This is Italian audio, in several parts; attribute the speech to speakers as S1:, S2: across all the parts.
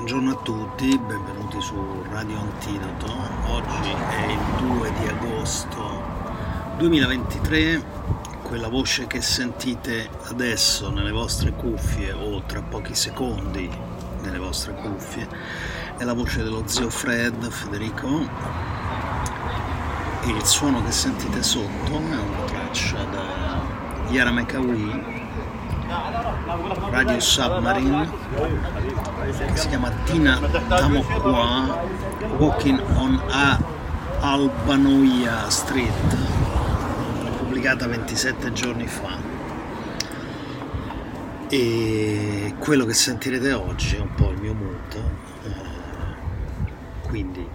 S1: Buongiorno a tutti, benvenuti su Radio Antidoto. Oggi è il 2 di agosto 2023. Quella voce che sentite adesso nelle vostre cuffie o tra pochi secondi nelle vostre cuffie è la voce dello zio Fred Federico e il suono che sentite sotto è una traccia da Yara Mekawi Radio Submarine si chiama Tina Tamokwa Walking on A Albanoia Street pubblicata 27 giorni fa. E quello che sentirete oggi è un po' il mio mood eh, quindi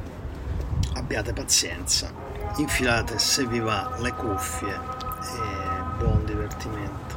S1: abbiate pazienza infilate se vi va le cuffie e buon divertimento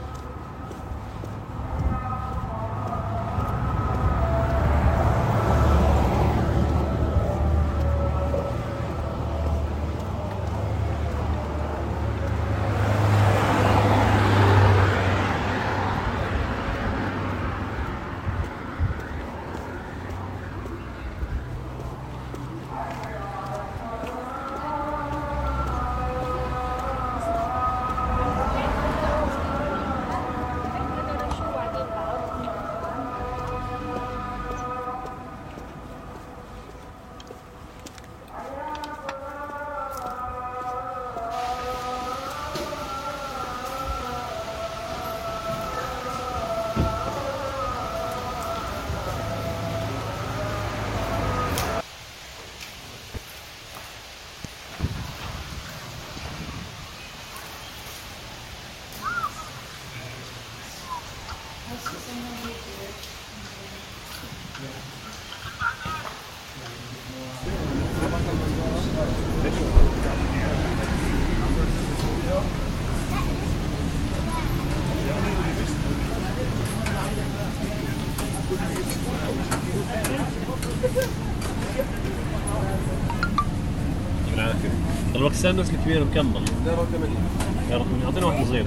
S2: الوكسانوس الكبير مكمل ده رقم أعطينا واحد صغير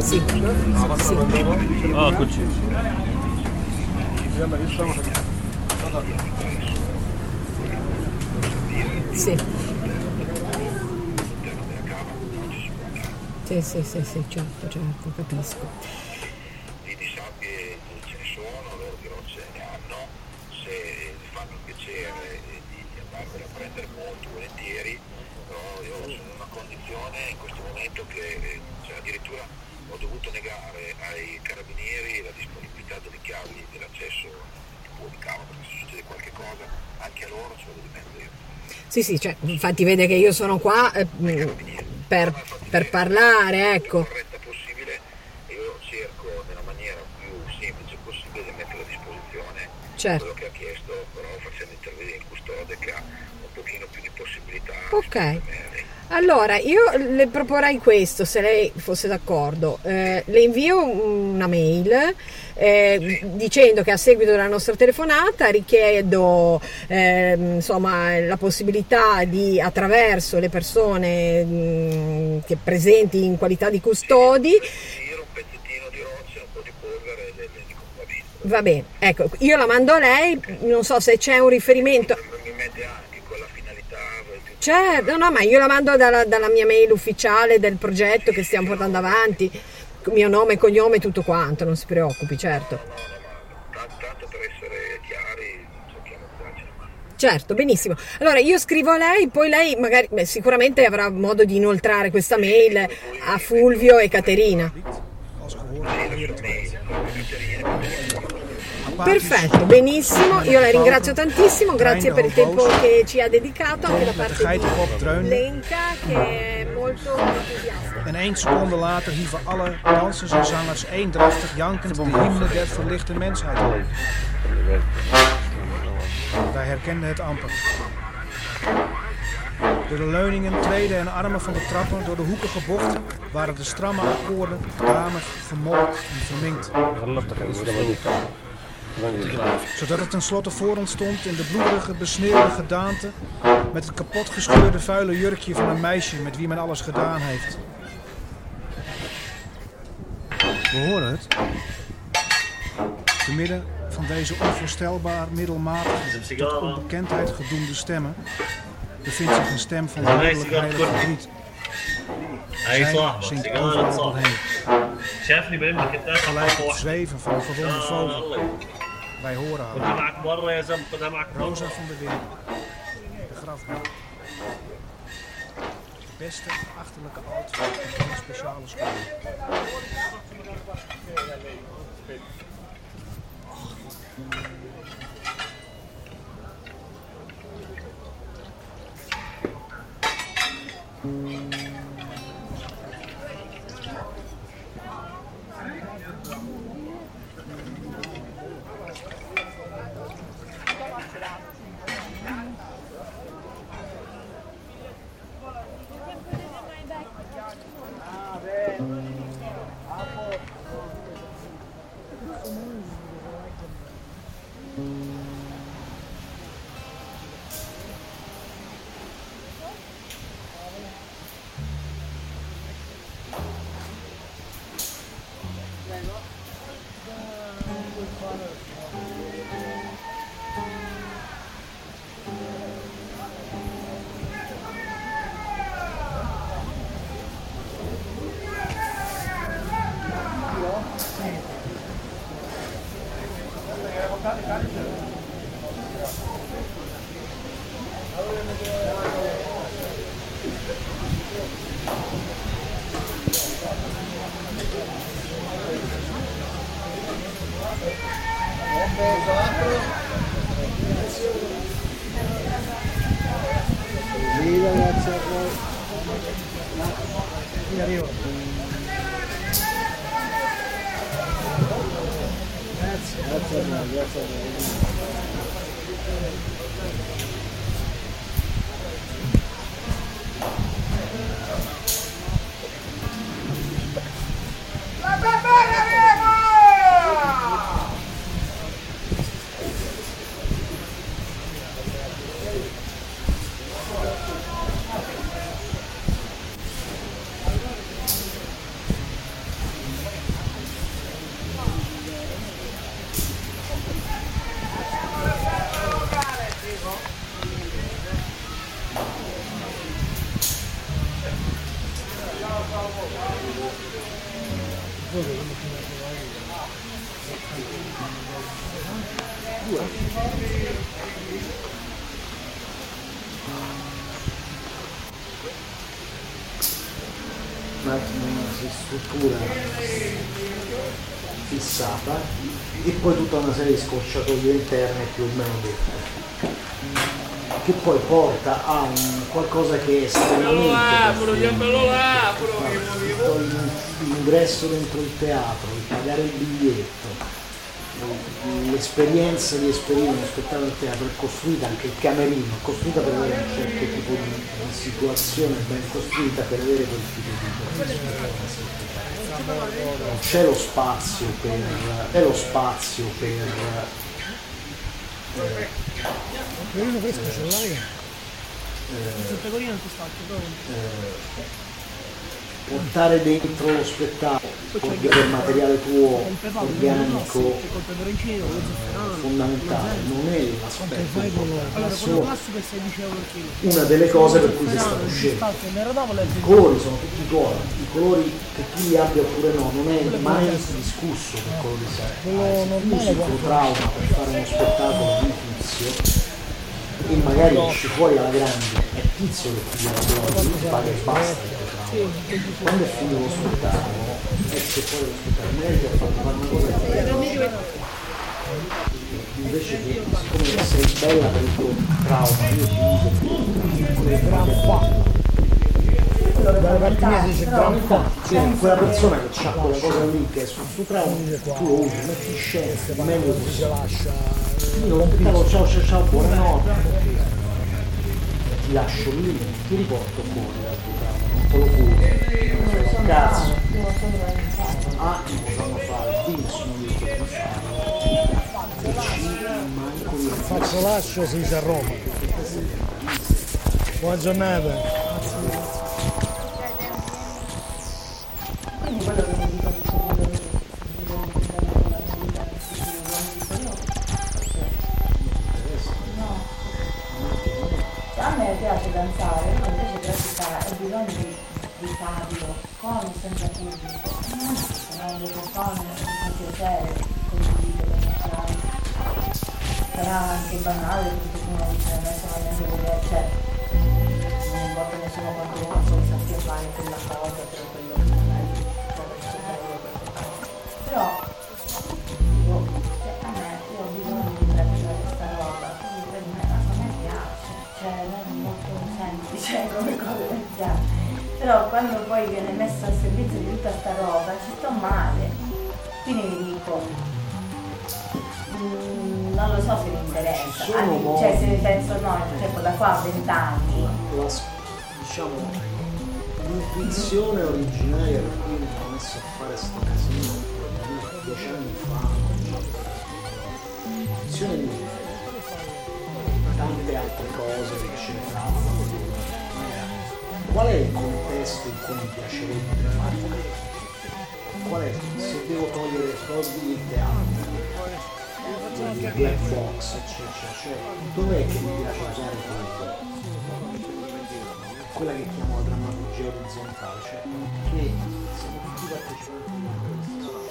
S3: Sì, sì.
S2: آه كل شيء
S3: Sì. Sì, sì, sì, sì, certo, certo, capisco. A loro ce lo devo mettere io. Sì, sì, cioè, infatti vede che io sono qua eh, per, per parlare, ecco. corretta possibile io cerco nella maniera più semplice possibile di mettere a disposizione Certo. quello che ha chiesto, però facendo intervenire il custode che ha un pochino più di possibilità. Ok. Allora, io le proporrei questo, se lei fosse d'accordo. Eh, le invio una mail eh, dicendo che a seguito della nostra telefonata richiedo ehm, insomma, la possibilità di, attraverso le persone mh, che presenti in qualità di custodi, va bene. ecco, io la mando a lei, non so se c'è un riferimento. Mi mette anche con la finalità, eh, di- Certo, no, ma io la mando dalla, dalla mia mail ufficiale del progetto che stiamo portando avanti, mio nome e cognome e tutto quanto, non si preoccupi, certo. no, no, ma tanto, per essere chiari, cerchiamo di darci una mano. Certo, benissimo. Allora io scrivo a lei, poi lei magari beh, sicuramente avrà modo di inoltrare questa mail a Fulvio e Caterina.
S4: Gehoord probeer het kwijt. Perfetto, benissimo. Io la ringrazio
S3: tantissimo, grazie per il tempo che ci ha dedicato, anche da parte geitenkop di
S4: dreunen.
S3: Lenka che è molto entusiasta.
S4: En één seconde later hieven alle dansers en zangers eendrachtig jankend de hymne der verlichte mensheid op. Wij herkenden het amper. Door de leuningen, treden en armen van de trappen, door de hoekige bochten, waren de stramme akkoorden damig vermolkt en verminkt zodat het tenslotte voor ons stond in de bloederige, besneeuwde gedaante met het kapotgescheurde vuile jurkje van een meisje met wie men alles gedaan heeft. We horen het. Te midden van deze onvoorstelbaar middelmatig tot onbekendheid gedoemde stemmen bevindt zich een stem van de heilig verdriet.
S2: Hij zingt overal doorheen. Gelijk het zweven
S4: van een gewonde. Wij horen haar.
S2: Rosa
S4: van de Wereld. De grafbouw. De beste achterlijke oud van de speciale school.
S5: Una serie di scorciatoie interne più o meno dette che poi porta a un qualcosa che è estremamente tutto l'ingresso dentro il teatro, il pagare il biglietto l'esperienza di esperire uno spettacolo al teatro è costruita anche il camerino, è costruita per avere un certo tipo di, situazione ben costruita per avere quel tipo di non c'è lo spazio per è lo spazio per eh, eh, portare dentro lo spettacolo del materiale tuo organico fondamentale non è l'aspetto importante, una delle cose per cui sei stato scelto i colori sono tutti tuoi i colori che tu li abbia oppure no non è mai discusso che colori sei usi il tuo trauma per fare uno spettacolo di tizio e magari esci fuori alla grande è tizio che ti lavora tu paga e basta. il quando è finito lo spettacolo esce fuori lo spettacolo magari ti ha fatto una cosa che invece che siccome sei bella per il tuo trauma io ti uso quel trauma
S6: sì, quella persona
S5: che ha quella cosa lì che è sul suo trauma tu lo usi metti il meglio possibile
S7: io lo spettacolo ciao
S5: ciao ciao buonanotte ti lascio lì ti riporto piccolo culo.
S6: Cazzo.
S5: Ah, non possiamo fare, qui nessuno gli può fare. Il fazzolascio si
S7: dice a Roma. Buona giornata.
S6: Quindi quello che mi dico a me piace danzare, invece praticare ho bisogno di disabile, con senza pubblico, sono delle persone con fa piacere condividere, mostrare. Sarà anche banale perché uno dice adesso non neanche vedere, cioè non importa nessuno quanto uno poi sappia fare quella cosa, però però quando poi viene messa al servizio di tutta sta roba ci sto male. Quindi mi dico, mm, non lo so se mi interessa, Anzi, ah, cioè se penso no, cioè da qua a vent'anni.
S5: Diciamo l'intuizione originaria per cui mi sono messo a fare sto casino dieci anni fa l'intuizione di tante altre cose che ce ne fanno qual è il contesto in cui mi piacerebbe fare questo? Qual è, se devo togliere Crosby il teatro, Black box, eccetera, cioè, dov'è che mi piace usare tanto? Quella che chiamo la drammaturgia orizzontale, cioè che siamo tutti partecipanti a questo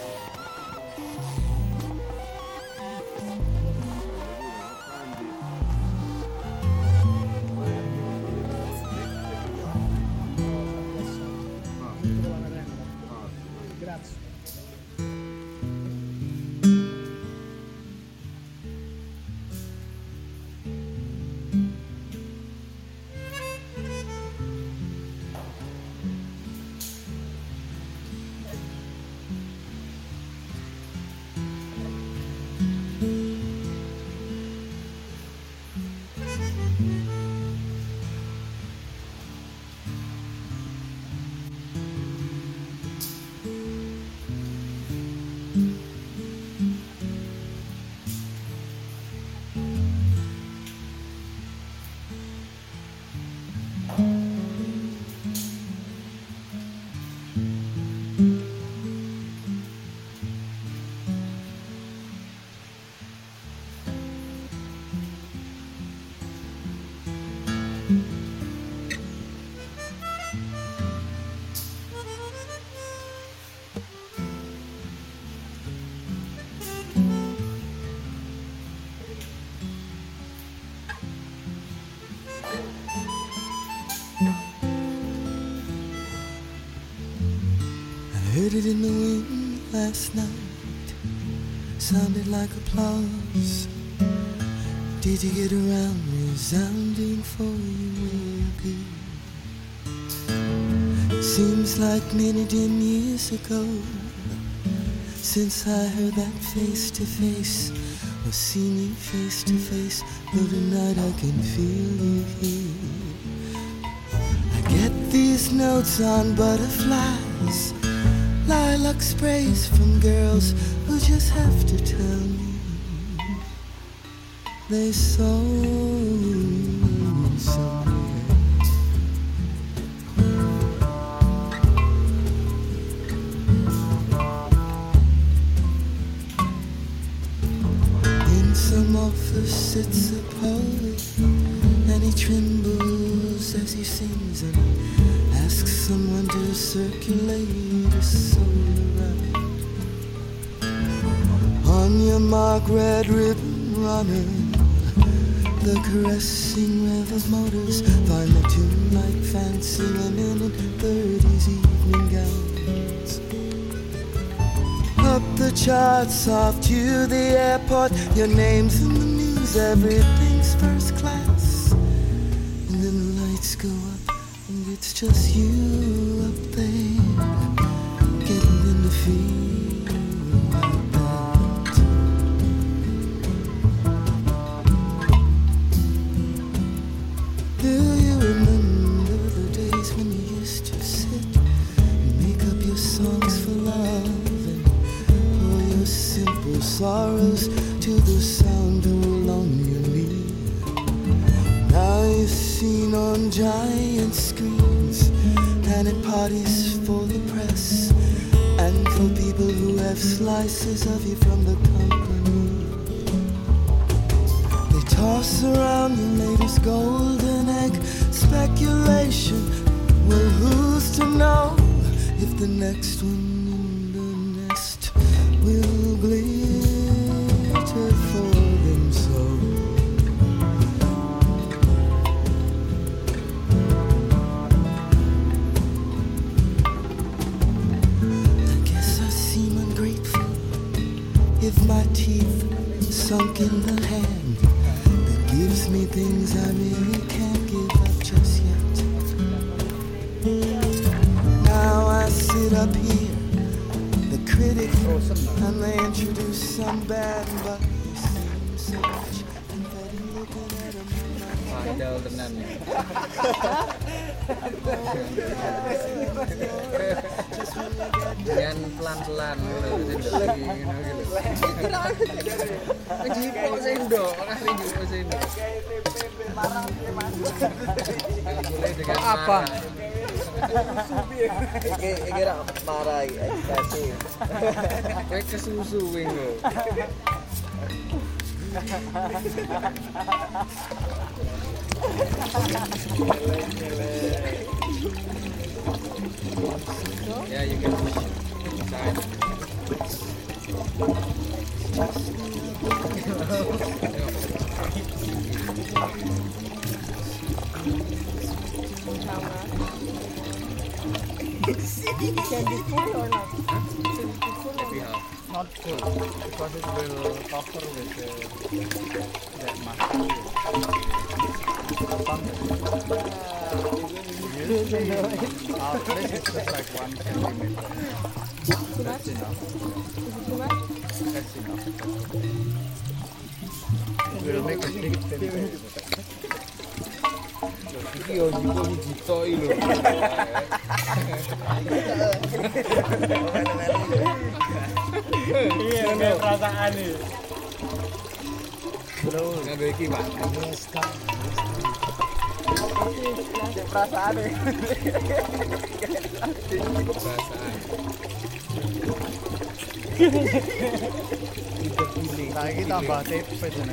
S8: In the wind last night, sounded like applause. Did you get around resounding for you Maybe? Seems like many dim years ago since I heard that face to face or seen you face to face. Though tonight I can feel you here. I get these notes on butterflies Luck sprays from girls who just have to tell me they saw me somewhere. In some office sits a poet, and he trembles as he sings and ask someone to circulate a soul around. On your mark, red ribbon running the caressing rev of motors. Find the tune like fancy women in thirties evening gowns. Up the charts, off to the airport. Your name's in the news, everything's first class. And then the lights go out. It's just you up there getting in the. Do you remember the days when you used to sit and make up your songs for love and pour your simple sorrows to the sound of? Now you're seen on giant parties for the press and for people who have slices of you from the company. They toss around your latest golden egg speculation. Well, who's to know if the next one
S9: pa. Ige na maray. Ay, kasi. Ay, kasusuwing mo. You can push inside.
S10: Can be full or not?
S9: Can
S10: be full or not?
S11: Not full because it will cover with the, that much. Our place is just like
S12: one centimeter.
S10: That's
S12: enough. Is
S10: it too much?
S12: That's enough. It will make a big difference.
S9: 이게 이거는 뒷사이로 Ricky ba?
S7: Ayos ka.
S10: Perasaan eh.
S9: Perasaan. Lagi kita batik
S11: pa dyan.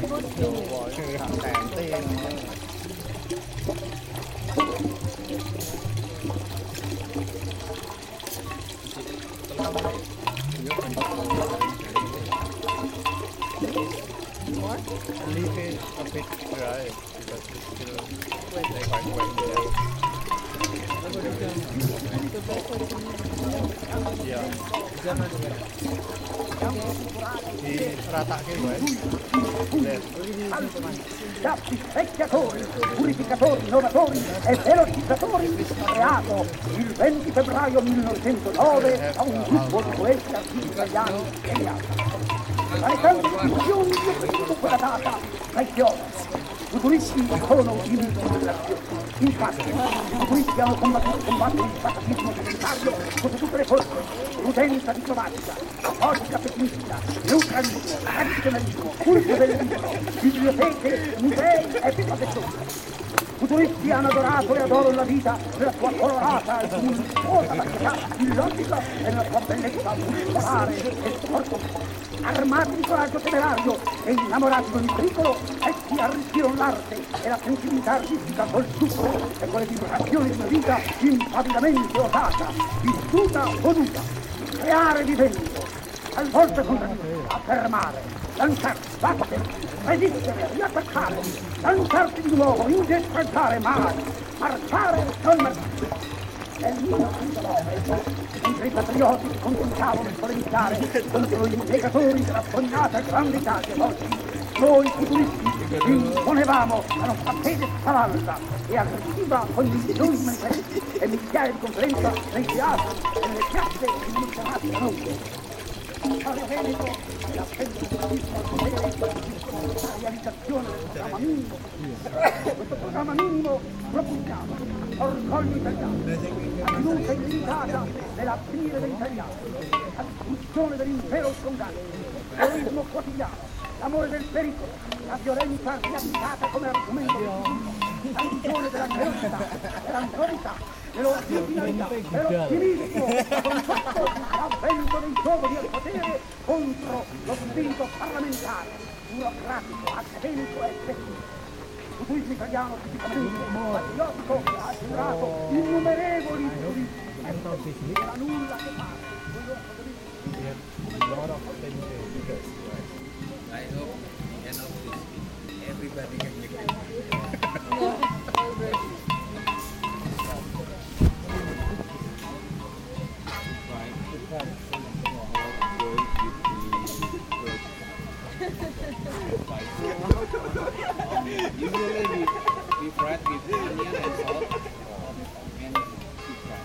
S11: Tente. Diratakke wae. Tappi, specchiatori, purificatori, innovatori
S12: e velocizzatori, creato il 20 febbraio 1909 da un gruppo di poeti
S9: italiani e di altri. Tra le tante diffusioni di appunto quella data, preziosa. I futuristi sono i migliori dell'azione. Infatti, i futuristi hanno combattuto, il pacifismo sotto tutte le forme, prudenza diplomatica, logica pessimistica, neutralismo, tradizionalismo, culto del libro, biblioteche, musei e professori. Futuristi hanno adorato e adorano la vita nella sua colorata e tumultuosa varietà illogica e nella sua bellezza muscolare e sportiva. Armati di coraggio temerario e innamorati di ogni pericolo, essi arricchirono l'arte e la sensibilità artistica col succo e con le vibrazioni di una vita impavidamente osata, vissuta goduta. Creare vivendo, talvolta contraddire, affermare, lanciarsi, battere, resistere, riattaccare, lanciarsi di nuovo, indestreggiare mai, marciare, non marciare. Nel 1909, mentre i patrioti cominciavano a polemizzare contro gli negatori della sognata grande Italia d'oggi, noi futuristi imponevamo a non far fede spavalda e aggressiva con milioni di manifesti e migliaia di conferenze nei teatri e nelle piazze illuminate da realizzazione del programma minimo. Questo programma minimo propugniamo orgoglio italiano, la
S11: fiducia illimitata nell'avvenire dell'italiano, la distruzione dell'impero scongato,
S9: l'eroismo quotidiano, l'amore del pericolo, la violenza riabilitata come argomento di traduzione della e l'ultima
S11: finalità è l'ottimismo contratto l'avvento dei giovani al potere contro lo spirito parlamentare, burocratico, accademico e tecnico su cui l'italiano tipicamente patriottico ha generato innumerevoli giuristi e la nulla che pare.
S9: Everybody can
S12: Usually we, we fry it with onion and salt and deep fry.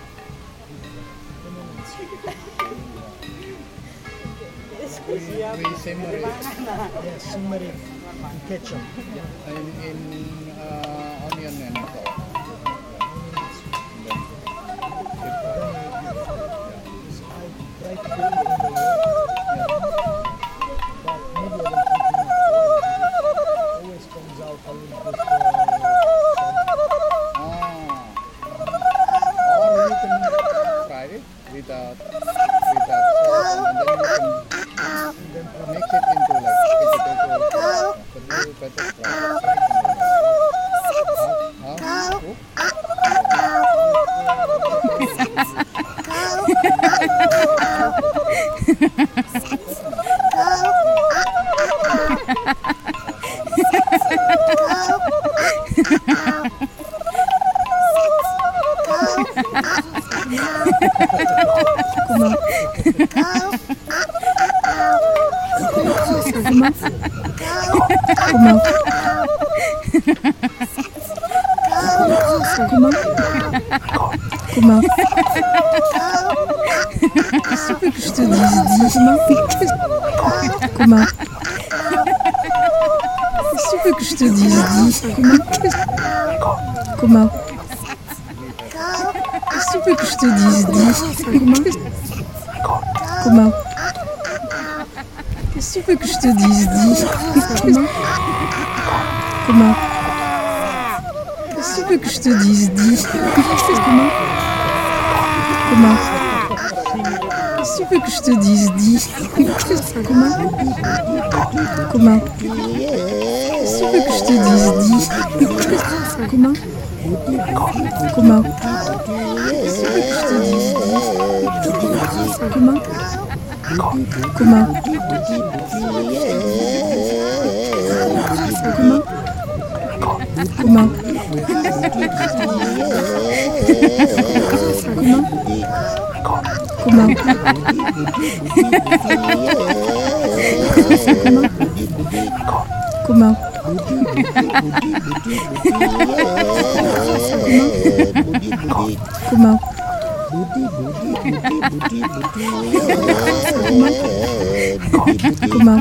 S7: We,
S12: we simmer it Yes,
S7: simmer it in ketchup.
S12: in, in uh, onion and salt.
S13: Te Dis Comment Qu'est-ce que tu veux que je te dise Dis? Comment Qu'est-ce que tu veux que je te dise Dis? Comment Qu'est-ce que tu veux que je te dise Dis? Comment Comment Qu'est-ce que tu veux que je te dise Dis? Comment Comment Dis Comment
S7: Comment Comment Comment
S13: Comment Comment Kumaw. Kumaw. Kumaw.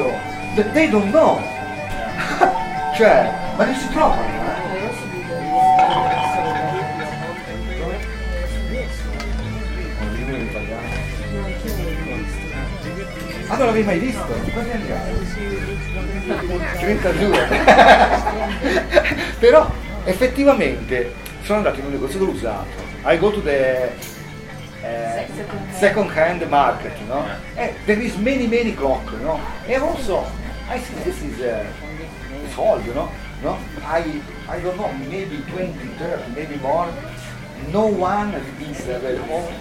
S14: Mai visto. They- don't know. cioè, ma non si trovano, eh? Ah, non l'avevi mai visto? Quanti anni hai?
S7: 32.
S14: Però effettivamente sono andato in un negozio dell'usato. I go to the second hand market, no? Eh, there is many many clock, no? And also I think this is uh, it's old, no? No? I I don't know, maybe 20, 30, maybe more. No one is uh, their own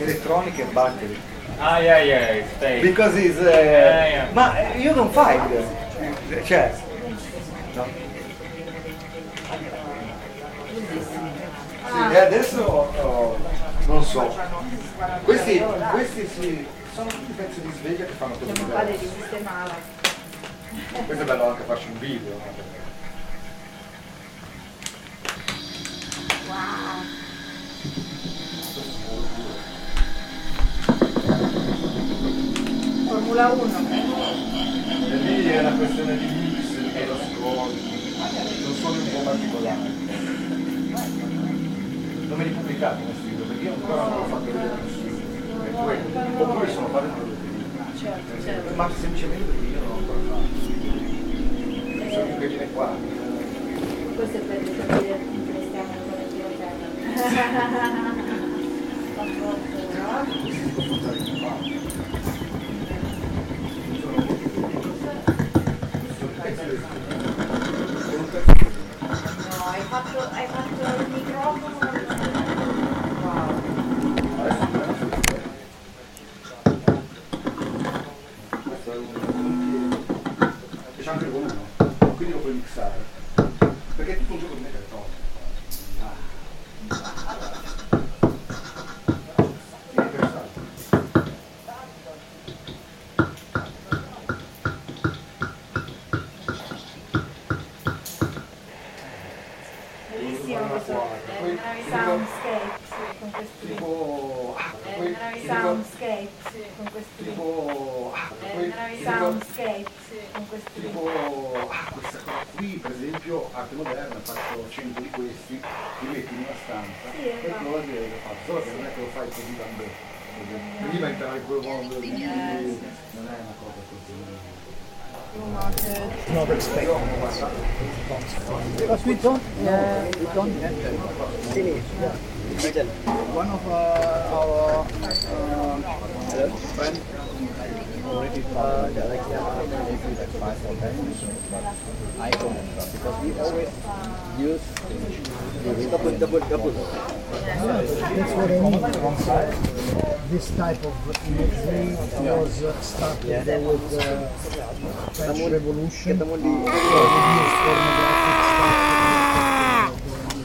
S14: electronic and battery.
S15: Ah, yeah, yeah, it's fake.
S14: Because it's uh, Yeah, yeah. ma eh, you don't find eh, cioè no? Sì, e adesso oh, non so questi, questi sì, sono tutti pezzi di sveglia che fanno così Mio padre li
S6: sistemava.
S14: questo è bello anche farci un video?
S6: Wow.
S14: Formula 1. e lì è una questione di mix e lo score sono suoni un po' particolari non me li pubblicate
S16: io ancora non l'ho fatto vedere
S14: quello.
S16: oppure sono fare quello ma semplicemente io non l'ho ancora fatto
S14: sono che viene qua
S6: Questo è per capire come stiamo ancora
S16: No,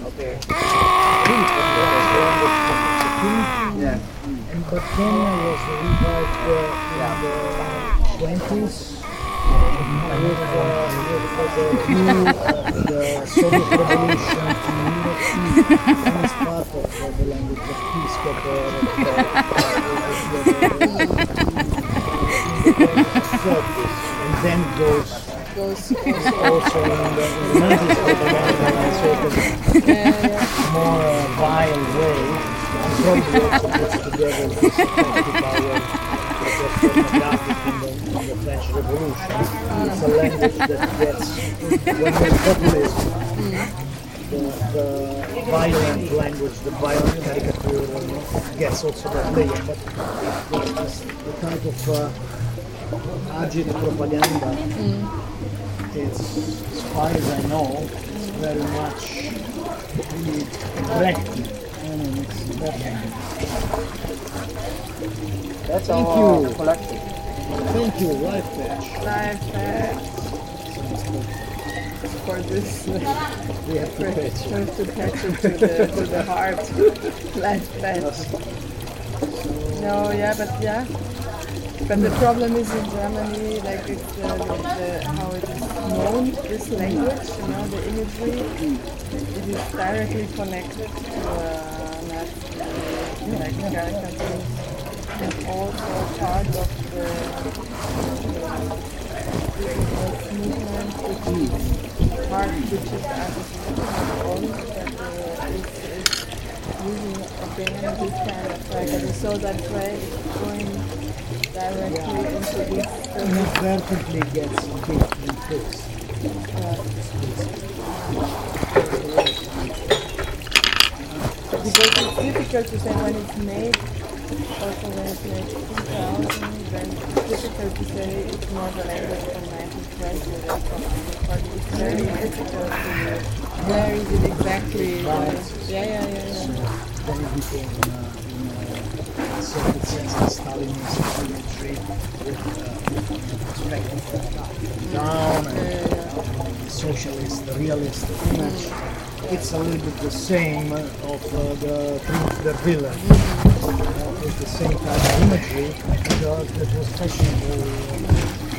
S7: Okay. Yeah. And but Kenya was revived uh, in the twenties with, uh, with the new uh, the Soviet Revolution in Europe and is part of uh, the language of peace and then goes
S10: goes also in
S7: the, in the 90s propaganda in a sort of more uh, vile way the, Revolution. It's a language that gets, violent language, the violent caricature gets also that layer, but the, the type of uh, agile propaganda, it's, as far as I know, it's very much really aggressive. It's very-
S12: That's Thank our you. collective.
S7: Thank you, life patch.
S10: Life patch. For this, uh,
S7: We have to for- patch. we have
S10: to patch it to the, to the heart. Life patch.
S7: No, yeah,
S10: but yeah. But the problem is in Germany, like it's uh, the, the, how it is known, this language, you know, the imagery, it is directly connected to uh, Nazi like caricatures and also part of the uh, movement, which is part, which is anti-Semitic, that uh, is using again this kind of like, so that way it's going directly into this. uh,
S7: inadvertently gets bit infixed.
S10: Because it's difficult to say when it's made, also when it's made 2000, then it's difficult to say it's more the language from 1920 than from 1940. It's very difficult to
S7: where is it exactly? Yeah,
S10: yeah, yeah,
S7: yeah. Uh, certain sense the Stalinist imagery with uh, perspective up down and uh, socialist, realist image. It's a little bit the same of uh, the Triumph der Villain.
S10: Uh,
S7: it's the same type of imagery that, was fashionable uh,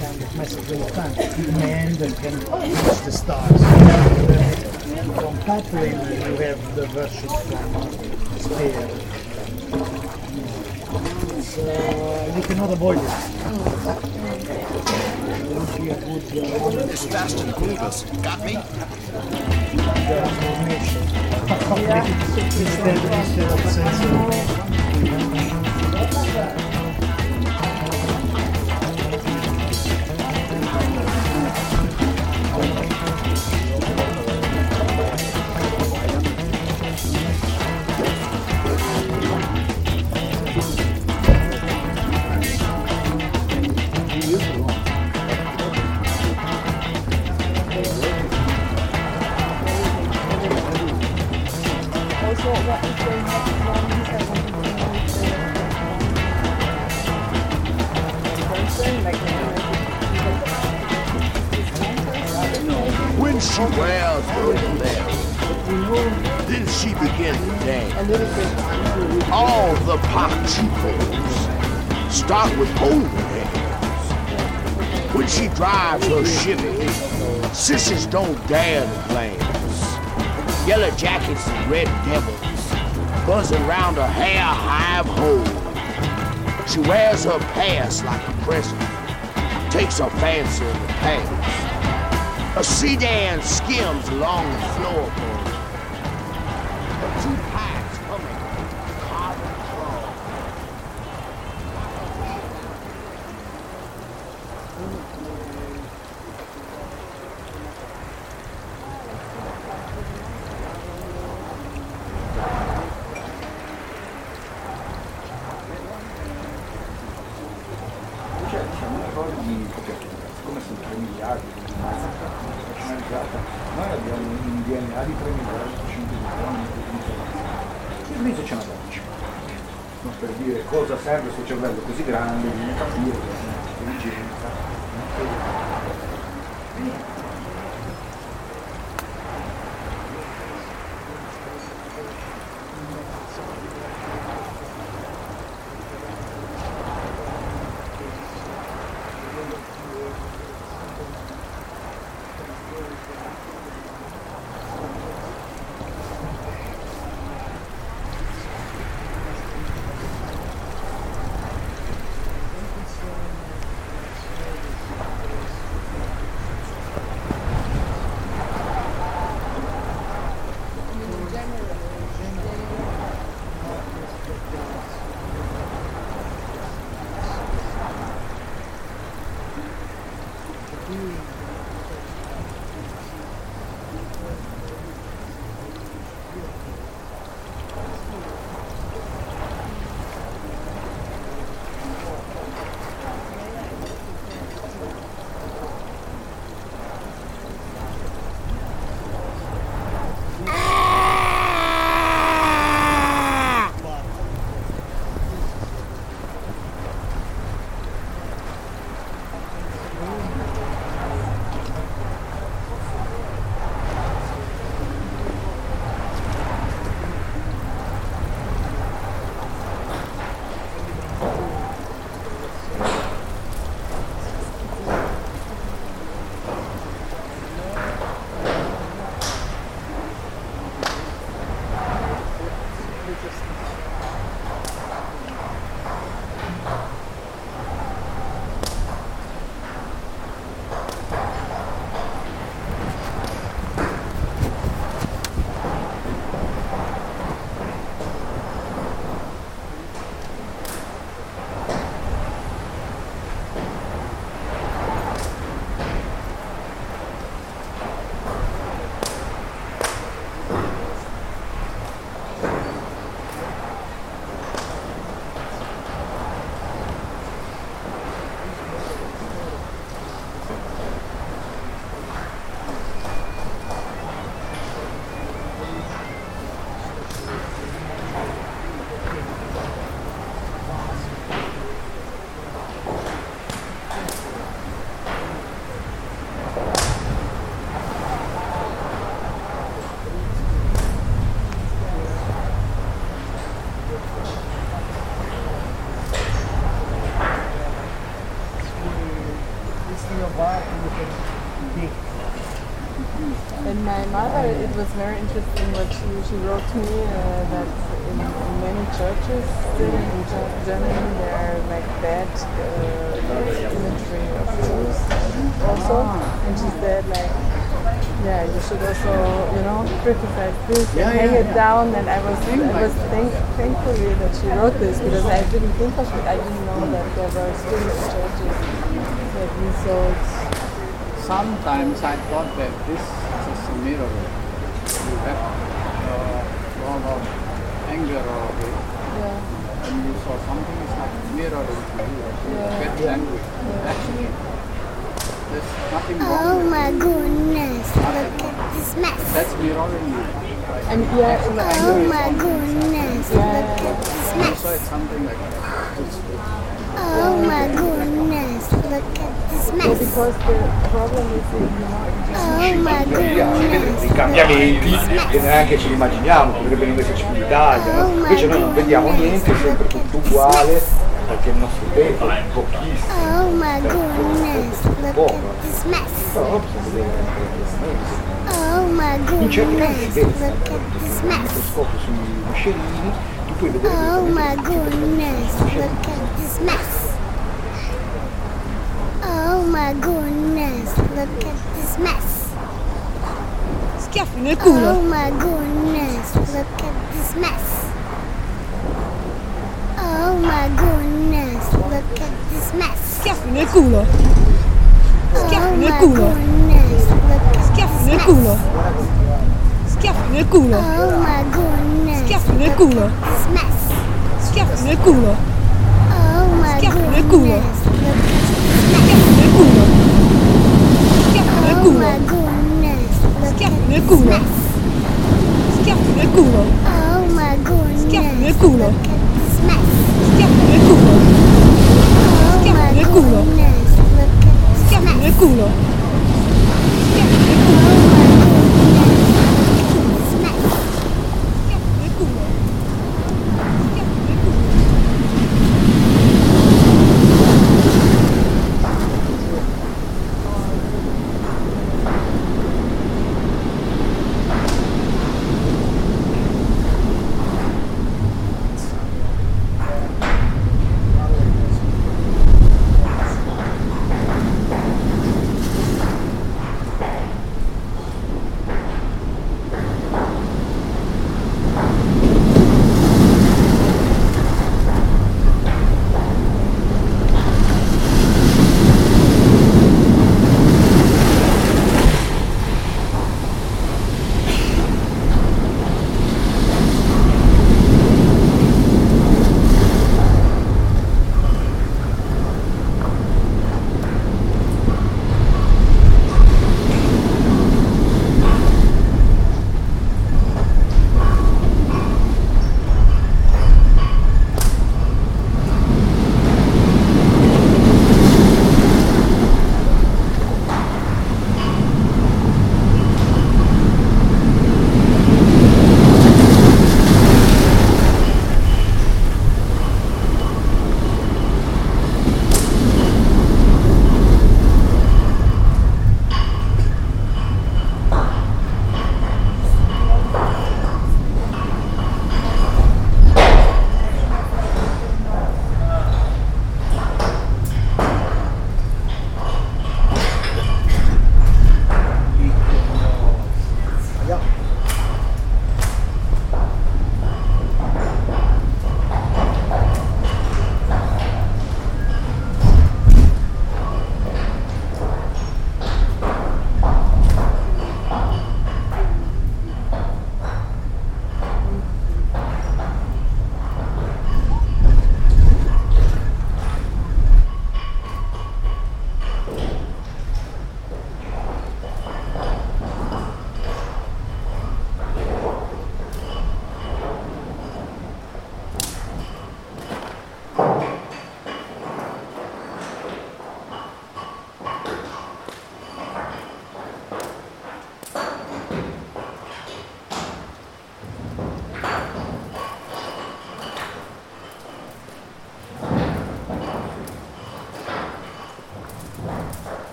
S7: kind of message all the time. Man that can reach the stars. Uh, from Tatlin you have the version from uh, Spear uh, you cannot avoid it. This Bastion fooled us.
S17: Got me?
S7: Yeah.
S17: All the Pachicos start with holy hands.
S10: When
S17: she drives her Chevy, sissies don't dare to glance. Yellow jackets and red devils buzzing round her hair hive hole. She wears her past like a present, takes her fancy in the past. A sedan skims along the floorboard.
S16: Cervello così grande,
S10: was very interesting what she, she wrote to me uh, that in, in many churches still in Ge- Germany there are like bad uh, imagery of Jews also.
S12: And
S10: she said like, yeah, you should also, you know, criticize this Yeah, and hang yeah, it yeah. down. And I was, I was thank, thankfully that she wrote this because I didn't think of it. I didn't know that there were still churches that we sold.
S12: Sometimes I thought that this is just a mirror. You have uh, lot of anger or hate.
S10: Yeah.
S12: When you saw something, it's like a mirror into you. You Yeah. get angry. Actually, there's nothing wrong Oh my it. goodness, look at this mess. That's mirroring you. And yeah, Oh my goodness, look
S10: at this And mess.
S12: also it's something like this. Oh
S10: my goodness, look at this Yeah, mess.
S16: Oh my
S14: goodness, dei cambiamenti che neanche ci immaginiamo, potrebbe non esserci più in Italia, no? invece noi non vediamo niente, è
S16: sempre tutto uguale, perché il nostro tempo è pochissimo, oh my goodness,
S14: look
S16: at this mess. però bisogna vedere Oh my goodness, look at this mess. microscopio sui miscelini, tu puoi vedere Oh my goodness, look at this
S7: mess. my goodness, look at this mess. Schiaffino il culo. Oh my goodness, look at this mess. Oh my goodness, look at this mess. Schiaffino il culo. Schiaffino oh il culo. Schiaffino il culo. Schiaffino il culo. Oh my goodness. Schiaffino il culo. Schiaffino il culo. Schiaffino il culo. school. Oh my culo. Schiaffi nel culo. Schiaffi nel culo. Oh my goodness. Schiaffi nel culo. Schiaffi nel culo. Schiaffi nel culo. Schiaffi nel culo.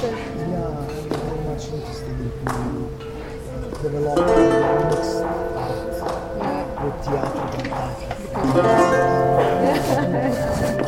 S10: Yeah,
S7: I'm very much interested in developing the art yeah. with theatrical art.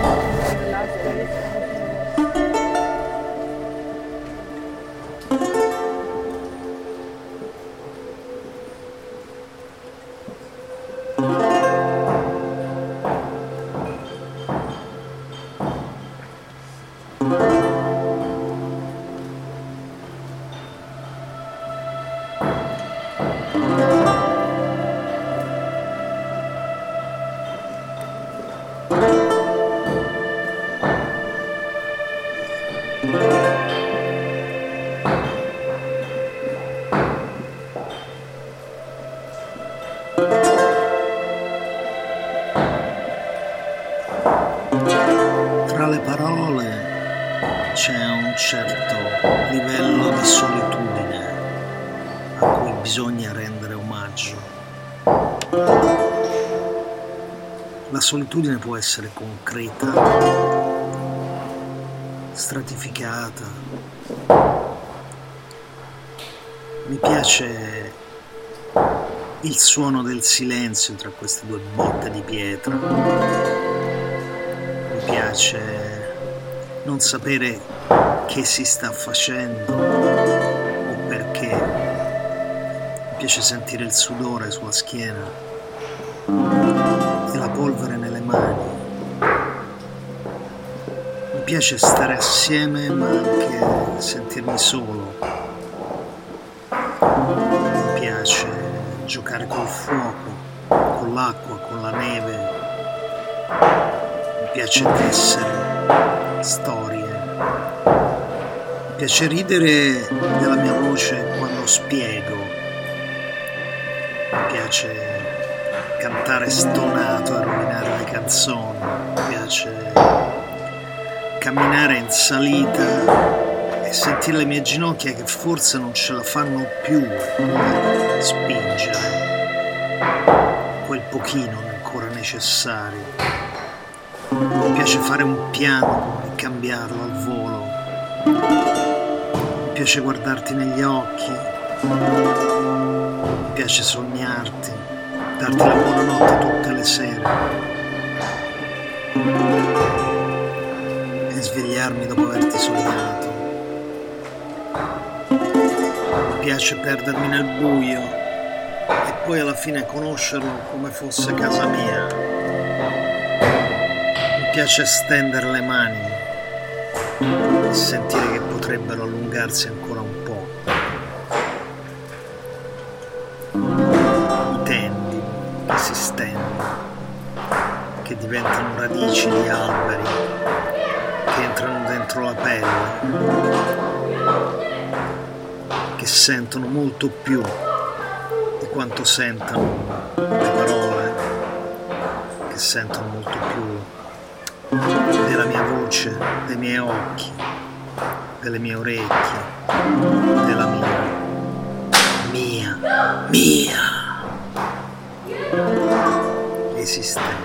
S1: le parole c'è un certo livello di solitudine a cui bisogna rendere omaggio. La solitudine può essere concreta, stratificata. Mi piace il suono del silenzio tra queste due botte di pietra Piace non sapere che si sta facendo o perché. Mi piace sentire il sudore sulla schiena e la polvere nelle mani. Mi piace stare assieme ma anche sentirmi solo. Mi piace giocare col fuoco, con l'acqua, con la neve. Piace tessere storie. Mi piace ridere della mia voce quando spiego. Mi piace cantare stonato e rovinare le canzoni. Mi piace camminare in salita e sentire le mie ginocchia che forse non ce la fanno più a spingere quel pochino ancora necessario. Piace fare un piano e cambiarlo al volo. Mi piace guardarti negli occhi. Mi piace sognarti, darti la buonanotte tutte le sere e svegliarmi dopo averti sognato. Mi piace perdermi nel buio e poi alla fine conoscerlo come fosse casa mia. Piace stendere le mani e sentire che potrebbero allungarsi ancora un po'. I tendini che si stendono, che diventano radici di alberi, che entrano dentro la pelle che sentono molto più di quanto sentano le parole, che sentono molto più della mia voce, dei miei occhi, delle mie orecchie, della mia, mia, mia esistenza.